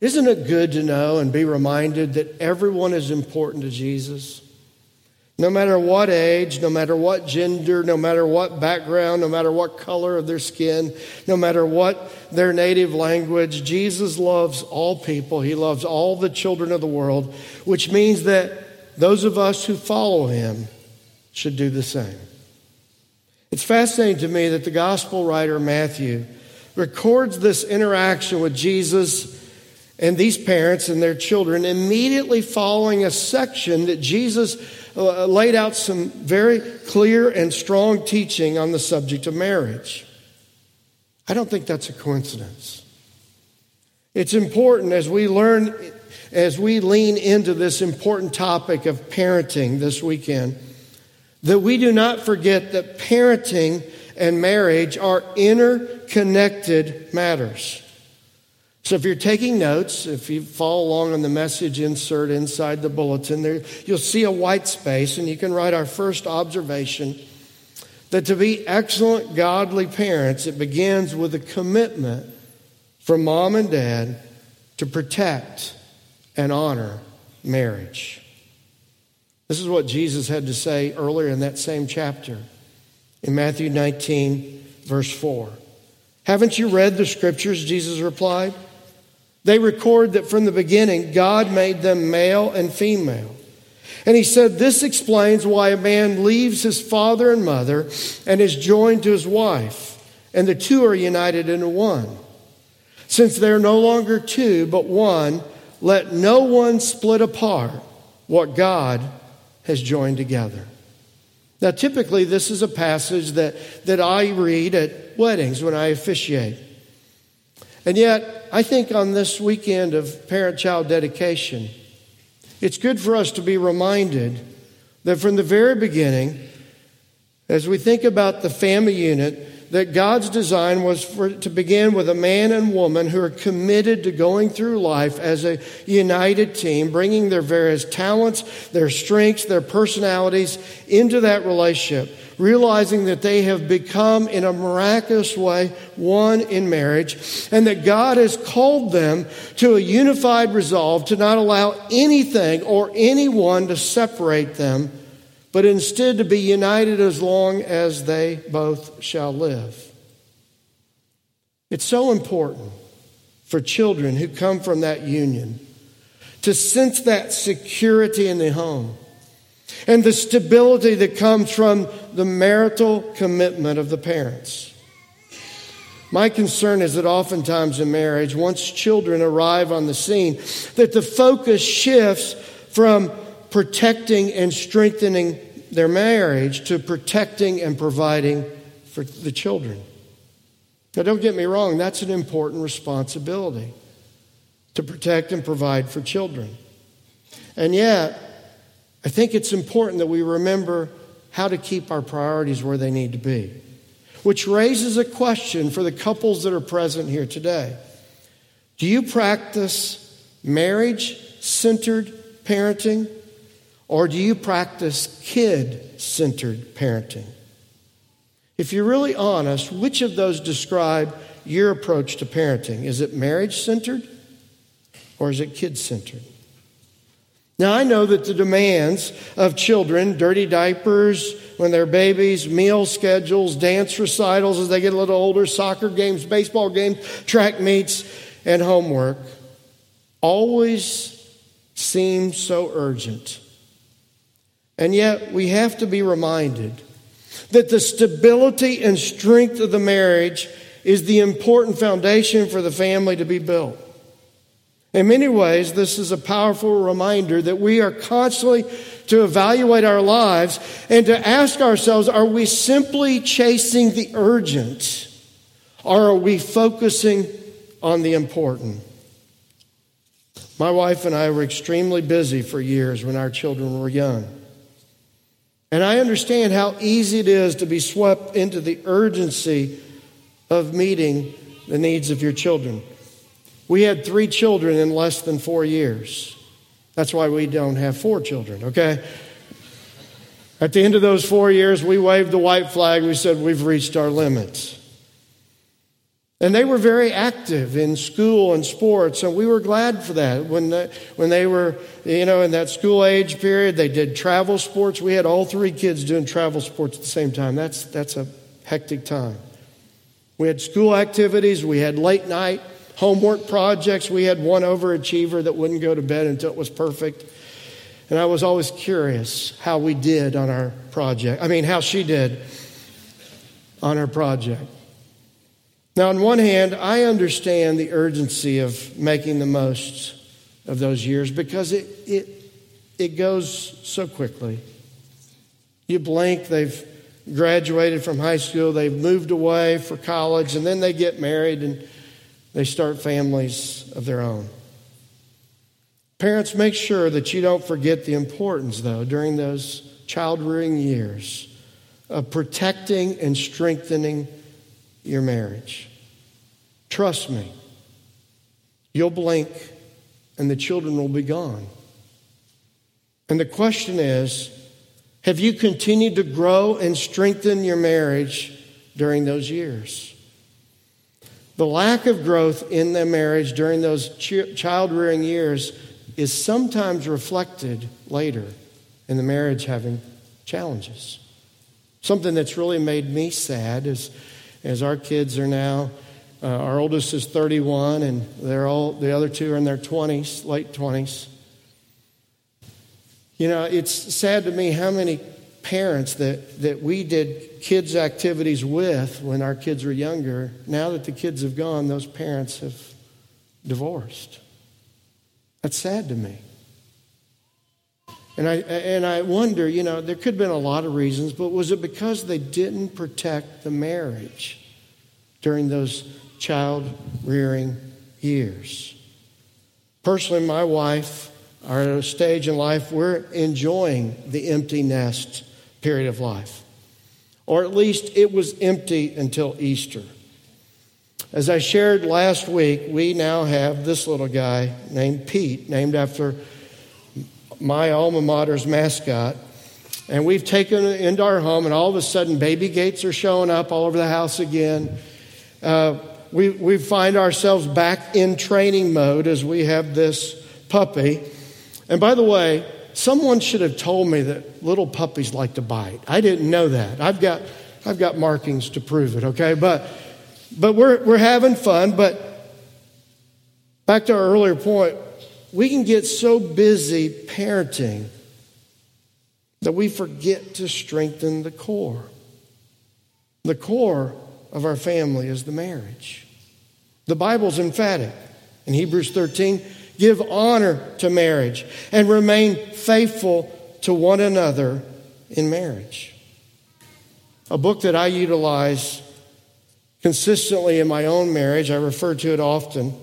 Isn't it good to know and be reminded that everyone is important to Jesus? No matter what age, no matter what gender, no matter what background, no matter what color of their skin, no matter what their native language, Jesus loves all people. He loves all the children of the world, which means that those of us who follow him should do the same. It's fascinating to me that the gospel writer Matthew records this interaction with Jesus and these parents and their children immediately following a section that Jesus uh, laid out some very clear and strong teaching on the subject of marriage. I don't think that's a coincidence. It's important as we learn, as we lean into this important topic of parenting this weekend, that we do not forget that parenting and marriage are interconnected matters. So if you're taking notes, if you follow along on the message insert inside the bulletin, there you'll see a white space and you can write our first observation that to be excellent godly parents, it begins with a commitment from mom and dad to protect and honor marriage. This is what Jesus had to say earlier in that same chapter in Matthew 19, verse 4. Haven't you read the scriptures? Jesus replied. They record that from the beginning, God made them male and female. And he said, This explains why a man leaves his father and mother and is joined to his wife, and the two are united into one. Since they're no longer two, but one, let no one split apart what God has joined together. Now, typically, this is a passage that, that I read at weddings when I officiate. And yet, I think on this weekend of parent child dedication, it's good for us to be reminded that from the very beginning, as we think about the family unit, that God's design was for, to begin with a man and woman who are committed to going through life as a united team, bringing their various talents, their strengths, their personalities into that relationship, realizing that they have become in a miraculous way one in marriage, and that God has called them to a unified resolve to not allow anything or anyone to separate them but instead to be united as long as they both shall live. It's so important for children who come from that union to sense that security in the home and the stability that comes from the marital commitment of the parents. My concern is that oftentimes in marriage, once children arrive on the scene, that the focus shifts from protecting and strengthening their marriage to protecting and providing for the children. Now, don't get me wrong, that's an important responsibility to protect and provide for children. And yet, I think it's important that we remember how to keep our priorities where they need to be. Which raises a question for the couples that are present here today. Do you practice marriage centered parenting or do you practice kid centered parenting? If you're really honest, which of those describe your approach to parenting? Is it marriage centered or is it kid centered? Now, I know that the demands of children, dirty diapers when they're babies, meal schedules, dance recitals as they get a little older, soccer games, baseball games, track meets, and homework, always seem so urgent. And yet, we have to be reminded that the stability and strength of the marriage is the important foundation for the family to be built. In many ways, this is a powerful reminder that we are constantly to evaluate our lives and to ask ourselves are we simply chasing the urgent or are we focusing on the important? My wife and I were extremely busy for years when our children were young. And I understand how easy it is to be swept into the urgency of meeting the needs of your children. We had three children in less than four years. That's why we don't have four children, okay? At the end of those four years, we waved the white flag. We said, We've reached our limits. And they were very active in school and sports, and we were glad for that. When, the, when they were, you know, in that school age period, they did travel sports. We had all three kids doing travel sports at the same time. That's, that's a hectic time. We had school activities, we had late night homework projects. We had one overachiever that wouldn't go to bed until it was perfect. And I was always curious how we did on our project. I mean, how she did on her project. Now, on one hand, I understand the urgency of making the most of those years because it, it, it goes so quickly. You blink, they've graduated from high school, they've moved away for college, and then they get married and they start families of their own. Parents, make sure that you don't forget the importance, though, during those child rearing years of protecting and strengthening your marriage. Trust me, you'll blink and the children will be gone. And the question is have you continued to grow and strengthen your marriage during those years? The lack of growth in the marriage during those child rearing years is sometimes reflected later in the marriage having challenges. Something that's really made me sad is as our kids are now, uh, our oldest is 31, and they're all, the other two are in their 20s, late 20s. You know, it's sad to me how many parents that, that we did kids' activities with when our kids were younger, now that the kids have gone, those parents have divorced. That's sad to me. And I, and I wonder, you know, there could have been a lot of reasons, but was it because they didn't protect the marriage during those child rearing years? Personally, my wife are at a stage in life we're enjoying the empty nest period of life. Or at least it was empty until Easter. As I shared last week, we now have this little guy named Pete, named after my alma mater's mascot. And we've taken it into our home, and all of a sudden, baby gates are showing up all over the house again. Uh, we, we find ourselves back in training mode as we have this puppy. And by the way, someone should have told me that little puppies like to bite. I didn't know that. I've got, I've got markings to prove it, okay? But but we're, we're having fun. But back to our earlier point, we can get so busy parenting that we forget to strengthen the core. The core of our family is the marriage. The Bible's emphatic. In Hebrews 13, give honor to marriage and remain faithful to one another in marriage. A book that I utilize consistently in my own marriage. I refer to it often.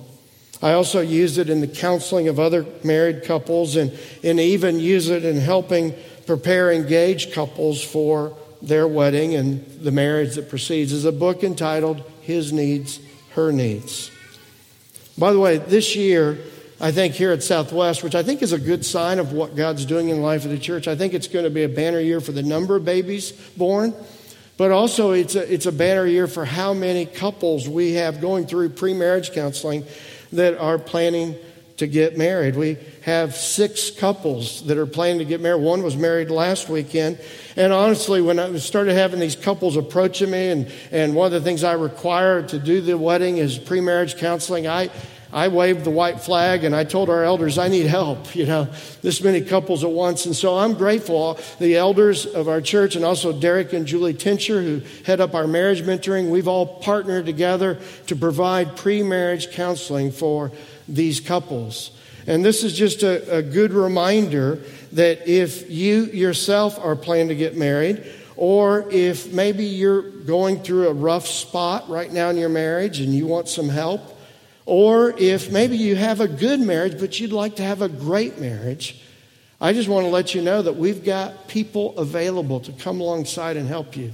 I also use it in the counseling of other married couples and, and even use it in helping prepare engaged couples for their wedding and the marriage that precedes. is a book entitled His Needs, Her Needs. By the way, this year, I think here at Southwest, which I think is a good sign of what God's doing in the life of the church, I think it's going to be a banner year for the number of babies born. But also, it's a, it's a banner year for how many couples we have going through pre marriage counseling that are planning to get married. We have six couples that are planning to get married. One was married last weekend. And honestly, when I started having these couples approaching me, and, and one of the things I require to do the wedding is pre marriage counseling, I, I waved the white flag and I told our elders, I need help, you know, this many couples at once. And so I'm grateful. The elders of our church and also Derek and Julie Tincher, who head up our marriage mentoring, we've all partnered together to provide pre marriage counseling for these couples. And this is just a, a good reminder that if you yourself are planning to get married, or if maybe you're going through a rough spot right now in your marriage and you want some help, or if maybe you have a good marriage, but you'd like to have a great marriage, I just want to let you know that we've got people available to come alongside and help you.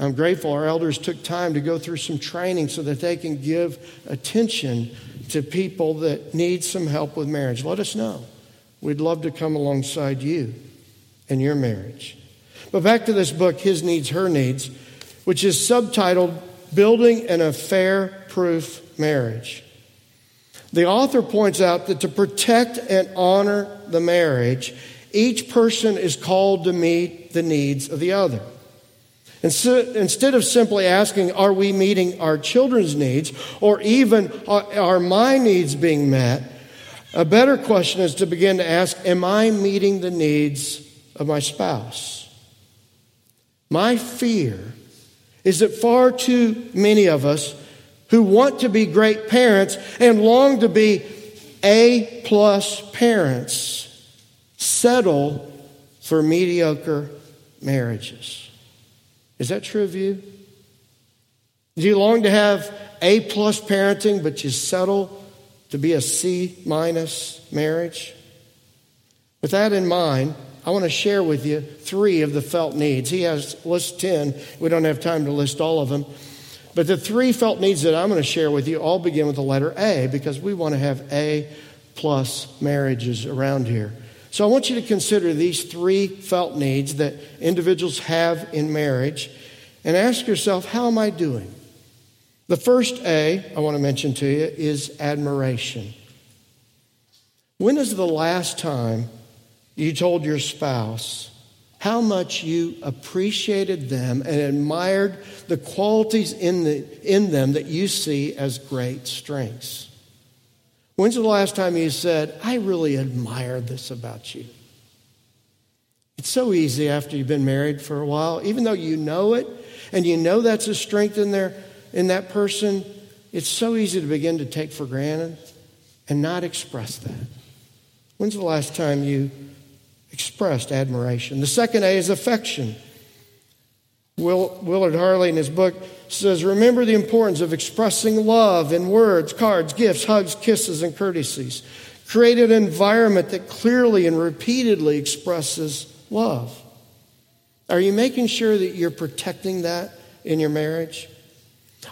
I'm grateful our elders took time to go through some training so that they can give attention to people that need some help with marriage. Let us know. We'd love to come alongside you and your marriage. But back to this book, His Needs, Her Needs, which is subtitled building an affair proof marriage. The author points out that to protect and honor the marriage, each person is called to meet the needs of the other. Instead of simply asking, Are we meeting our children's needs? or even, Are my needs being met? A better question is to begin to ask, Am I meeting the needs of my spouse? My fear is that far too many of us who want to be great parents and long to be A plus parents settle for mediocre marriages. Is that true of you? Do you long to have A plus parenting, but you settle to be a C minus marriage? With that in mind, I want to share with you three of the felt needs. He has list 10. We don't have time to list all of them. But the three felt needs that I'm going to share with you all begin with the letter A because we want to have A plus marriages around here. So I want you to consider these three felt needs that individuals have in marriage and ask yourself, how am I doing? The first A I want to mention to you is admiration. When is the last time you told your spouse how much you appreciated them and admired the qualities in, the, in them that you see as great strengths? When's the last time you said, I really admire this about you? It's so easy after you've been married for a while, even though you know it and you know that's a strength in there in that person, it's so easy to begin to take for granted and not express that. When's the last time you expressed admiration. The second A is affection. Will, Willard Harley, in his book, says, Remember the importance of expressing love in words, cards, gifts, hugs, kisses, and courtesies. Create an environment that clearly and repeatedly expresses love. Are you making sure that you're protecting that in your marriage?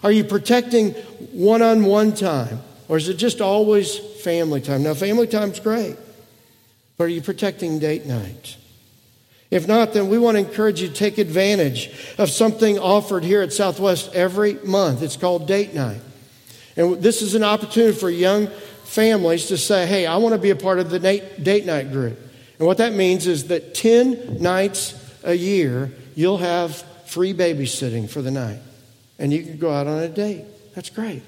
Are you protecting one on one time? Or is it just always family time? Now, family time's great. But are you protecting date night? If not, then we want to encourage you to take advantage of something offered here at Southwest every month. It's called date night. And this is an opportunity for young families to say, hey, I want to be a part of the date night group. And what that means is that 10 nights a year, you'll have free babysitting for the night. And you can go out on a date. That's great.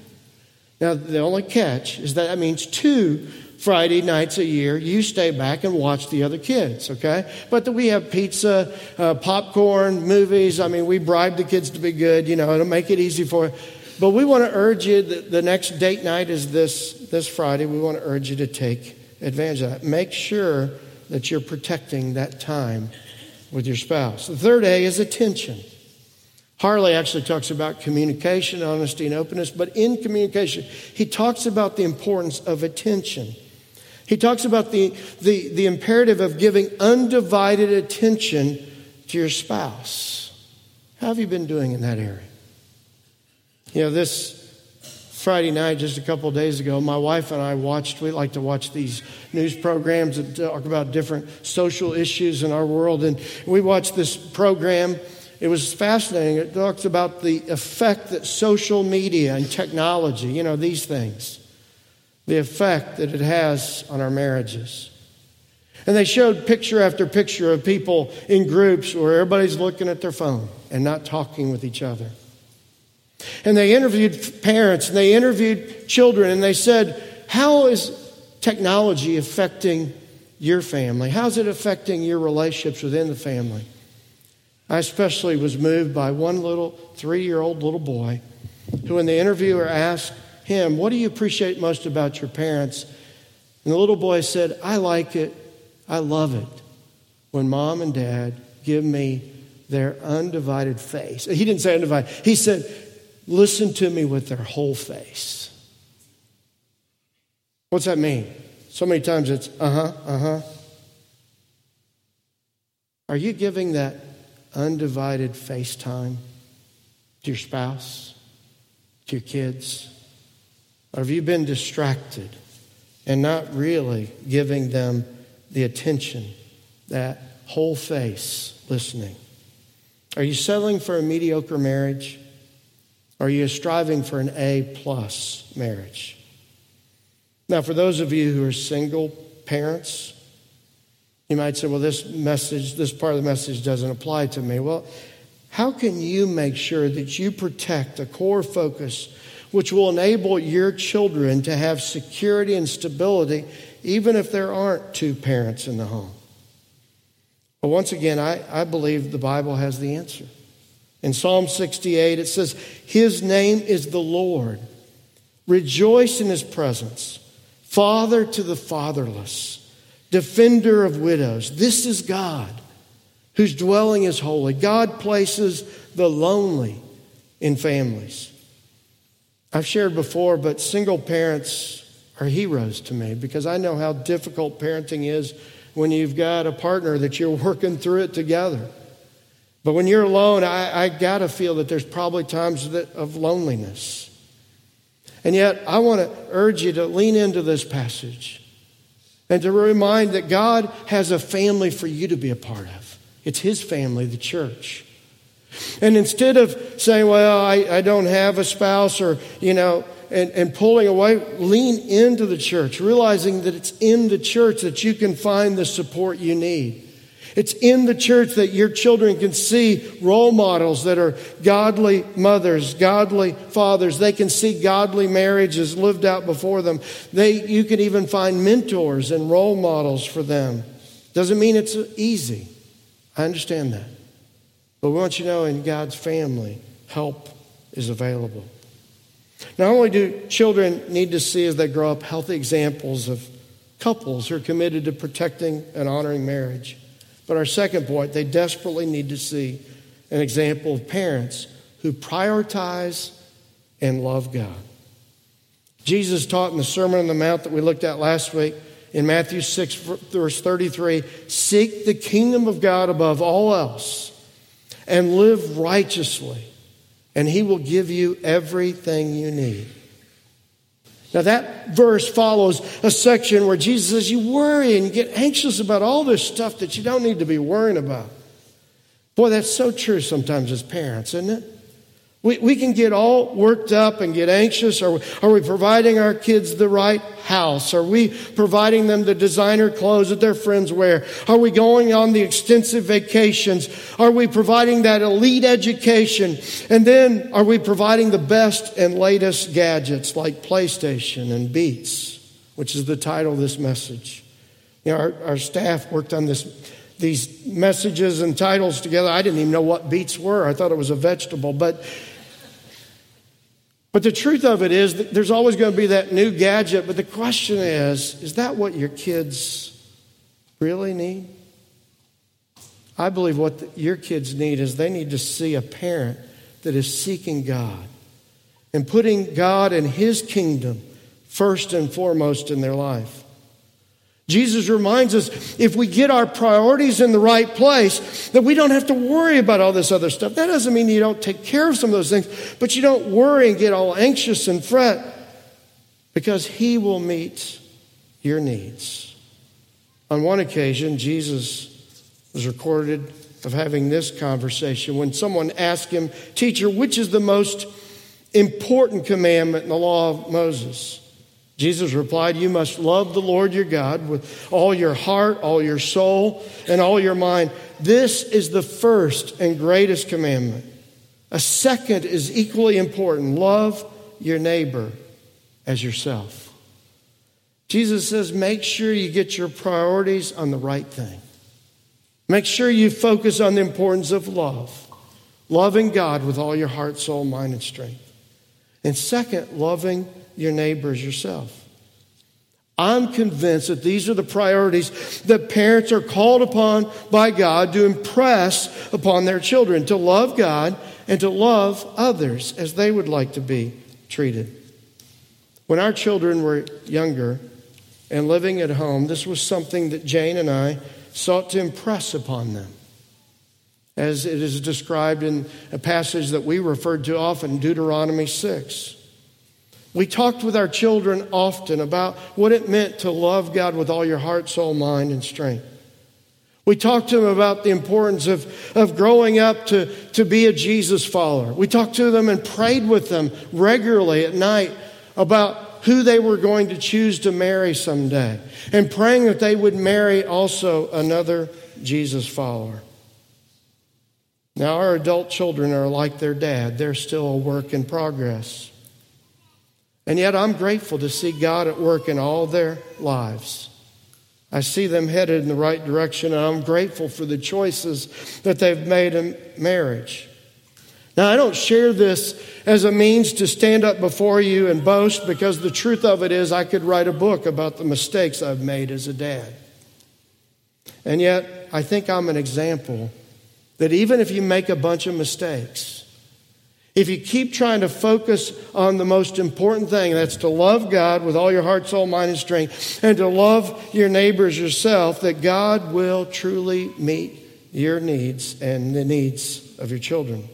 Now, the only catch is that that means two Friday nights a year, you stay back and watch the other kids, okay? But we have pizza, uh, popcorn, movies. I mean, we bribe the kids to be good, you know, it'll make it easy for But we want to urge you that the next date night is this, this Friday. We want to urge you to take advantage of that. Make sure that you're protecting that time with your spouse. The third A is attention. Harley actually talks about communication, honesty, and openness, but in communication, he talks about the importance of attention. He talks about the, the, the imperative of giving undivided attention to your spouse. How have you been doing in that area? You know, this Friday night, just a couple days ago, my wife and I watched, we like to watch these news programs that talk about different social issues in our world. And we watched this program. It was fascinating. It talks about the effect that social media and technology, you know, these things, the effect that it has on our marriages. And they showed picture after picture of people in groups where everybody's looking at their phone and not talking with each other. And they interviewed parents and they interviewed children and they said, How is technology affecting your family? How's it affecting your relationships within the family? I especially was moved by one little three year old little boy who, when the interviewer asked, him, What do you appreciate most about your parents? And the little boy said, I like it, I love it when mom and dad give me their undivided face. He didn't say undivided, he said, Listen to me with their whole face. What's that mean? So many times it's uh huh, uh huh. Are you giving that undivided face time to your spouse, to your kids? Or have you been distracted and not really giving them the attention, that whole face listening? Are you settling for a mediocre marriage? Are you striving for an A plus marriage? Now, for those of you who are single parents, you might say, well, this message, this part of the message doesn't apply to me. Well, how can you make sure that you protect a core focus which will enable your children to have security and stability even if there aren't two parents in the home? But once again, I, I believe the Bible has the answer. In Psalm 68, it says, His name is the Lord. Rejoice in His presence. Father to the fatherless, defender of widows. This is God whose dwelling is holy. God places the lonely in families. I've shared before, but single parents are heroes to me because I know how difficult parenting is when you've got a partner that you're working through it together. But when you're alone, I, I got to feel that there's probably times that, of loneliness. And yet, I want to urge you to lean into this passage and to remind that God has a family for you to be a part of. It's His family, the church. And instead of saying, well, I, I don't have a spouse or, you know, and, and pulling away, lean into the church, realizing that it's in the church that you can find the support you need. It's in the church that your children can see role models that are godly mothers, godly fathers. They can see godly marriages lived out before them. They, you can even find mentors and role models for them. Doesn't mean it's easy. I understand that. But we want you to know in God's family, help is available. Not only do children need to see as they grow up healthy examples of couples who are committed to protecting and honoring marriage, but our second point, they desperately need to see an example of parents who prioritize and love God. Jesus taught in the Sermon on the Mount that we looked at last week in Matthew 6, verse 33 Seek the kingdom of God above all else and live righteously, and he will give you everything you need. Now, that verse follows a section where Jesus says, You worry and you get anxious about all this stuff that you don't need to be worrying about. Boy, that's so true sometimes as parents, isn't it? We, we can get all worked up and get anxious. Are we, are we providing our kids the right house? Are we providing them the designer clothes that their friends wear? Are we going on the extensive vacations? Are we providing that elite education? And then are we providing the best and latest gadgets like PlayStation and Beats, which is the title of this message? You know, our, our staff worked on this these messages and titles together. I didn't even know what beets were. I thought it was a vegetable. But but the truth of it is there's always going to be that new gadget. But the question is is that what your kids really need? I believe what the, your kids need is they need to see a parent that is seeking God and putting God and His kingdom first and foremost in their life. Jesus reminds us if we get our priorities in the right place, that we don't have to worry about all this other stuff. That doesn't mean you don't take care of some of those things, but you don't worry and get all anxious and fret because He will meet your needs. On one occasion, Jesus was recorded of having this conversation when someone asked him, Teacher, which is the most important commandment in the law of Moses? Jesus replied, You must love the Lord your God with all your heart, all your soul, and all your mind. This is the first and greatest commandment. A second is equally important love your neighbor as yourself. Jesus says, Make sure you get your priorities on the right thing. Make sure you focus on the importance of love, loving God with all your heart, soul, mind, and strength. And second, loving your neighbors yourself. I'm convinced that these are the priorities that parents are called upon by God to impress upon their children to love God and to love others as they would like to be treated. When our children were younger and living at home, this was something that Jane and I sought to impress upon them. As it is described in a passage that we referred to often, Deuteronomy 6. We talked with our children often about what it meant to love God with all your heart, soul, mind, and strength. We talked to them about the importance of, of growing up to, to be a Jesus follower. We talked to them and prayed with them regularly at night about who they were going to choose to marry someday and praying that they would marry also another Jesus follower. Now, our adult children are like their dad, they're still a work in progress. And yet, I'm grateful to see God at work in all their lives. I see them headed in the right direction, and I'm grateful for the choices that they've made in marriage. Now, I don't share this as a means to stand up before you and boast because the truth of it is, I could write a book about the mistakes I've made as a dad. And yet, I think I'm an example that even if you make a bunch of mistakes, if you keep trying to focus on the most important thing, that's to love God with all your heart, soul, mind, and strength, and to love your neighbors yourself, that God will truly meet your needs and the needs of your children.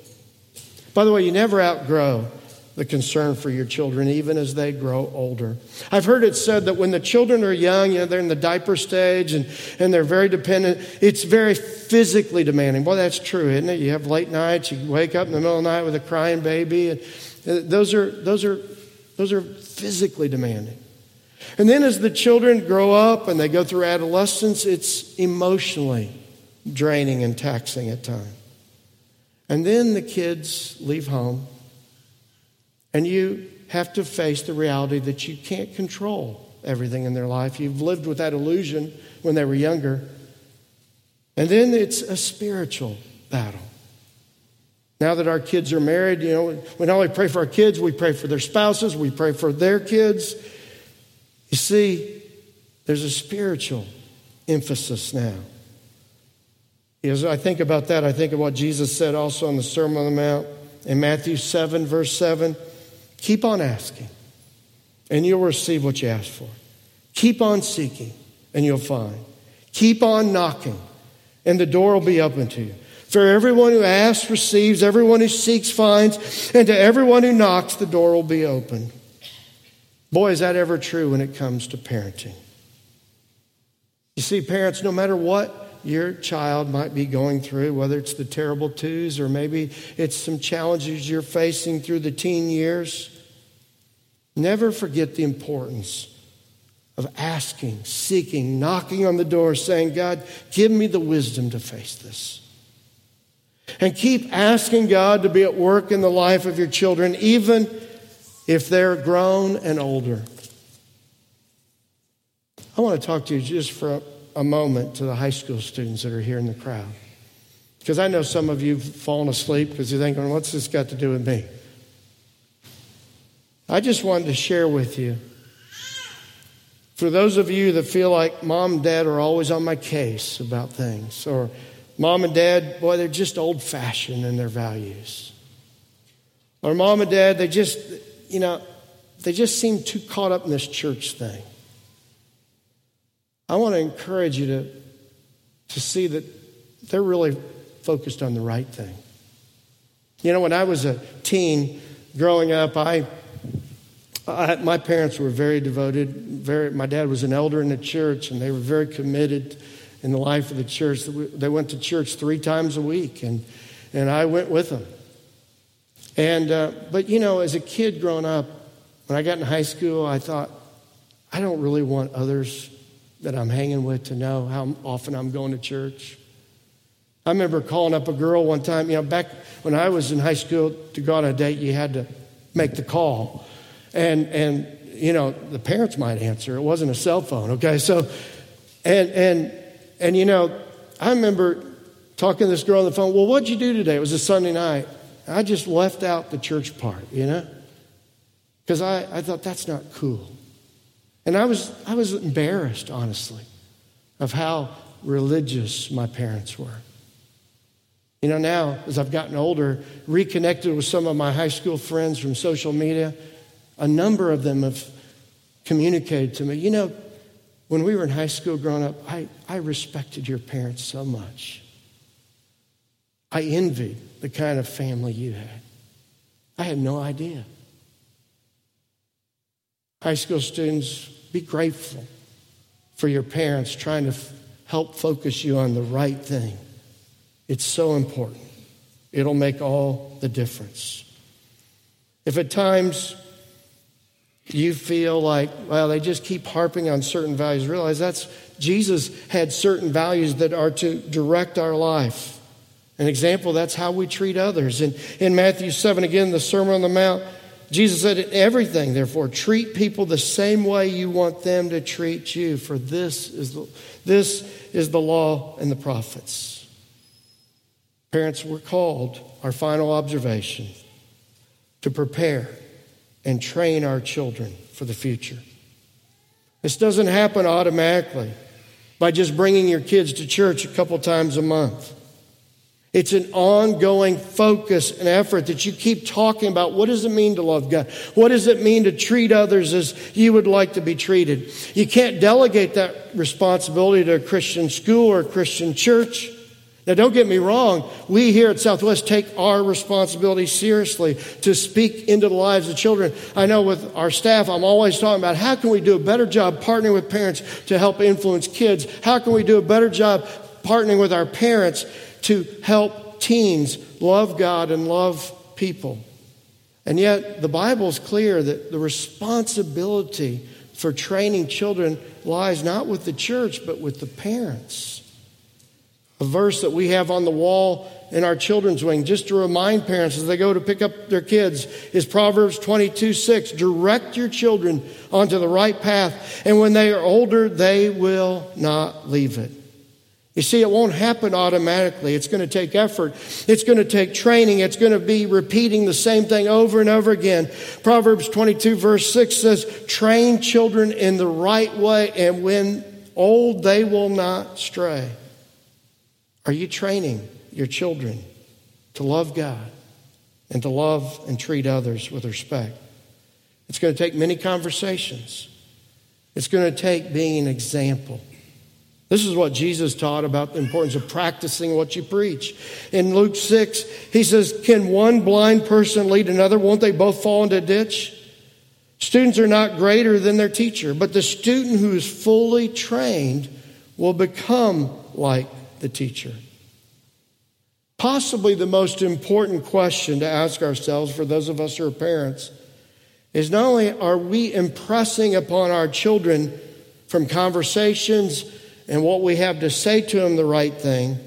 By the way, you never outgrow the concern for your children, even as they grow older. I've heard it said that when the children are young, you know, they're in the diaper stage and, and they're very dependent, it's very physically demanding. Well, that's true, isn't it? You have late nights, you wake up in the middle of the night with a crying baby, and uh, those are, those are, those are physically demanding. And then as the children grow up and they go through adolescence, it's emotionally draining and taxing at times. And then the kids leave home and you have to face the reality that you can't control everything in their life. You've lived with that illusion when they were younger. And then it's a spiritual battle. Now that our kids are married, you know, we not only pray for our kids, we pray for their spouses, we pray for their kids. You see, there's a spiritual emphasis now. As I think about that, I think of what Jesus said also on the Sermon on the Mount in Matthew 7, verse 7. Keep on asking, and you'll receive what you ask for. Keep on seeking, and you'll find. Keep on knocking, and the door will be open to you. For everyone who asks receives, everyone who seeks finds, and to everyone who knocks, the door will be open. Boy, is that ever true when it comes to parenting. You see, parents, no matter what your child might be going through, whether it's the terrible twos or maybe it's some challenges you're facing through the teen years, Never forget the importance of asking, seeking, knocking on the door, saying, God, give me the wisdom to face this. And keep asking God to be at work in the life of your children, even if they're grown and older. I want to talk to you just for a moment to the high school students that are here in the crowd. Because I know some of you have fallen asleep because you're thinking, what's this got to do with me? I just wanted to share with you. For those of you that feel like mom and dad are always on my case about things, or mom and dad, boy, they're just old fashioned in their values. Or mom and dad, they just, you know, they just seem too caught up in this church thing. I want to encourage you to, to see that they're really focused on the right thing. You know, when I was a teen growing up, I I, my parents were very devoted. Very, my dad was an elder in the church, and they were very committed in the life of the church. They went to church three times a week, and, and I went with them. And, uh, but you know, as a kid growing up, when I got in high school, I thought, I don't really want others that I'm hanging with to know how often I'm going to church. I remember calling up a girl one time, you know, back when I was in high school to go on a date, you had to make the call. And, and, you know, the parents might answer. It wasn't a cell phone, okay? So, and, and, and, you know, I remember talking to this girl on the phone. Well, what'd you do today? It was a Sunday night. I just left out the church part, you know? Because I, I thought that's not cool. And I was, I was embarrassed, honestly, of how religious my parents were. You know, now, as I've gotten older, reconnected with some of my high school friends from social media, a number of them have communicated to me, you know, when we were in high school growing up, I, I respected your parents so much. I envied the kind of family you had. I had no idea. High school students, be grateful for your parents trying to f- help focus you on the right thing. It's so important. It'll make all the difference. If at times you feel like, well, they just keep harping on certain values, realize that's Jesus had certain values that are to direct our life. An example, that's how we treat others. And in Matthew 7, again, the Sermon on the Mount, Jesus said, Everything, therefore, treat people the same way you want them to treat you, for this is the, this is the law and the prophets. Parents, we're called, our final observation, to prepare and train our children for the future. This doesn't happen automatically by just bringing your kids to church a couple times a month. It's an ongoing focus and effort that you keep talking about. What does it mean to love God? What does it mean to treat others as you would like to be treated? You can't delegate that responsibility to a Christian school or a Christian church. Now, don't get me wrong. We here at Southwest take our responsibility seriously to speak into the lives of children. I know with our staff, I'm always talking about how can we do a better job partnering with parents to help influence kids? How can we do a better job partnering with our parents to help teens love God and love people. And yet, the Bible is clear that the responsibility for training children lies not with the church, but with the parents. A verse that we have on the wall in our children's wing, just to remind parents as they go to pick up their kids, is Proverbs 22 6. Direct your children onto the right path, and when they are older, they will not leave it. You see, it won't happen automatically. It's going to take effort. It's going to take training. It's going to be repeating the same thing over and over again. Proverbs 22, verse 6 says, Train children in the right way, and when old, they will not stray. Are you training your children to love God and to love and treat others with respect? It's going to take many conversations. It's going to take being an example. This is what Jesus taught about the importance of practicing what you preach. In Luke 6, he says, Can one blind person lead another? Won't they both fall into a ditch? Students are not greater than their teacher, but the student who is fully trained will become like the teacher. Possibly the most important question to ask ourselves for those of us who are parents is not only are we impressing upon our children from conversations and what we have to say to them the right thing,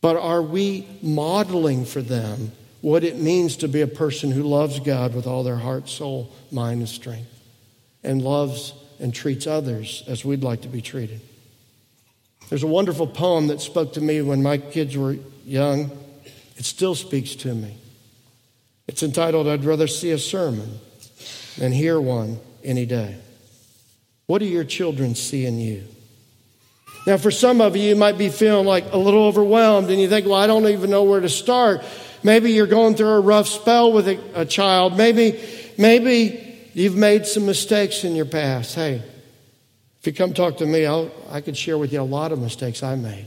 but are we modeling for them what it means to be a person who loves God with all their heart, soul, mind, and strength, and loves and treats others as we'd like to be treated? There's a wonderful poem that spoke to me when my kids were young. It still speaks to me. It's entitled, I'd Rather See a Sermon Than Hear One Any Day. What do your children see in you? Now, for some of you, you might be feeling like a little overwhelmed and you think, well, I don't even know where to start. Maybe you're going through a rough spell with a, a child. Maybe, maybe you've made some mistakes in your past. Hey, if you come talk to me, I'll, I could share with you a lot of mistakes I made.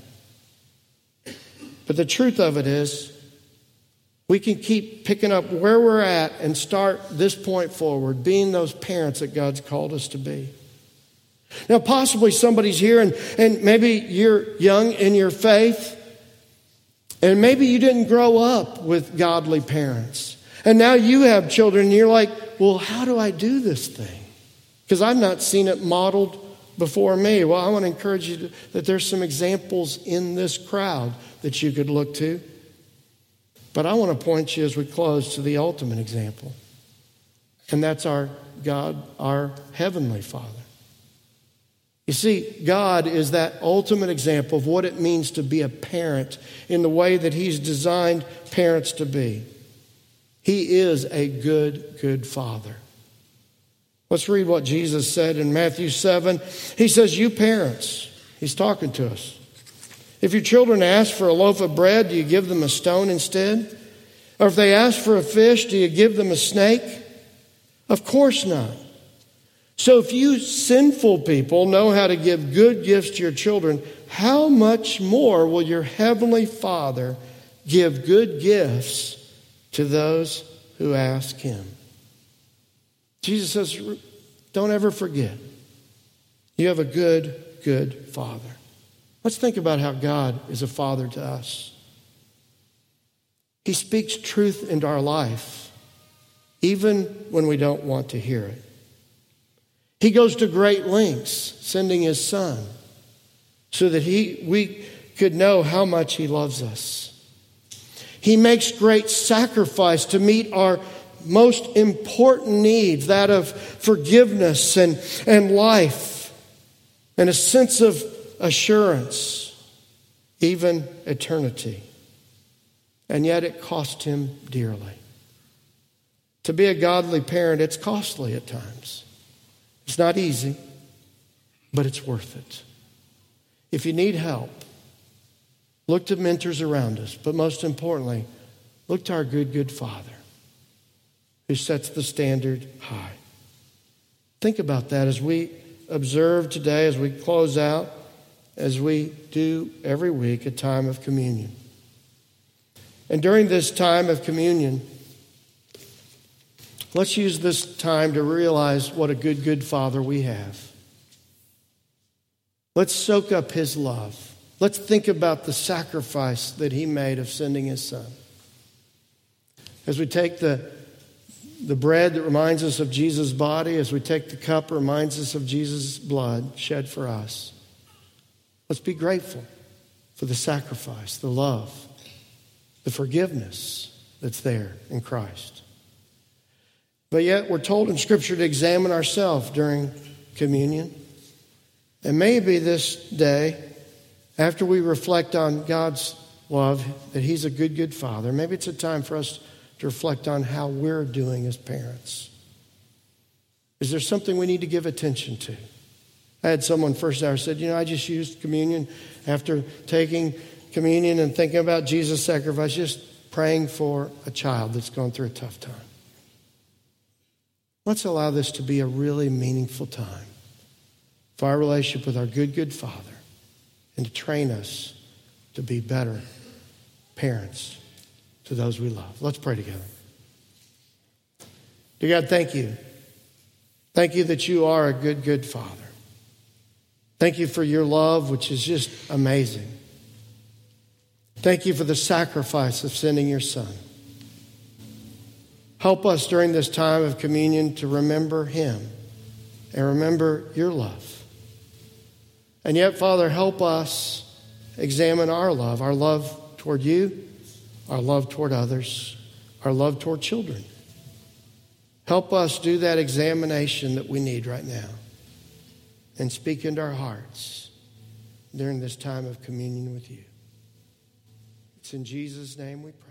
But the truth of it is, we can keep picking up where we're at and start this point forward, being those parents that God's called us to be. Now, possibly somebody's here and, and maybe you're young in your faith, and maybe you didn't grow up with godly parents. And now you have children, and you're like, well, how do I do this thing? Because I've not seen it modeled before me. Well, I want to encourage you to, that there's some examples in this crowd that you could look to. But I want to point you as we close to the ultimate example, and that's our God, our Heavenly Father. You see, God is that ultimate example of what it means to be a parent in the way that He's designed parents to be. He is a good, good father. Let's read what Jesus said in Matthew 7. He says, You parents, He's talking to us. If your children ask for a loaf of bread, do you give them a stone instead? Or if they ask for a fish, do you give them a snake? Of course not. So if you sinful people know how to give good gifts to your children, how much more will your heavenly Father give good gifts to those who ask him? Jesus says, don't ever forget. You have a good, good Father. Let's think about how God is a father to us. He speaks truth into our life, even when we don't want to hear it. He goes to great lengths, sending his son, so that he, we could know how much he loves us. He makes great sacrifice to meet our most important need, that of forgiveness and, and life, and a sense of assurance, even eternity. And yet it cost him dearly. To be a godly parent, it's costly at times. It's not easy, but it's worth it. If you need help, look to mentors around us, but most importantly, look to our good, good Father who sets the standard high. Think about that as we observe today, as we close out, as we do every week, a time of communion. And during this time of communion, let's use this time to realize what a good, good Father we have. Let's soak up His love. Let's think about the sacrifice that He made of sending His Son. As we take the, the bread that reminds us of Jesus' body, as we take the cup that reminds us of Jesus' blood shed for us, let's be grateful for the sacrifice, the love, the forgiveness that's there in Christ. But yet, we're told in Scripture to examine ourselves during communion. And maybe this day, after we reflect on God's love, that He's a good, good Father, maybe it's a time for us to reflect on how we're doing as parents. Is there something we need to give attention to? I had someone first hour said, You know, I just used communion after taking communion and thinking about Jesus' sacrifice, just praying for a child that's going through a tough time. Let's allow this to be a really meaningful time for our relationship with our good, good Father and to train us to be better parents to those we love. Let's pray together. Dear God, thank you. Thank you that you are a good, good Father. Thank you for your love, which is just amazing. Thank you for the sacrifice of sending your Son. Help us during this time of communion to remember Him and remember your love. And yet, Father, help us examine our love, our love toward you, our love toward others, our love toward children. Help us do that examination that we need right now and speak into our hearts during this time of communion with you. It's in Jesus' name we pray.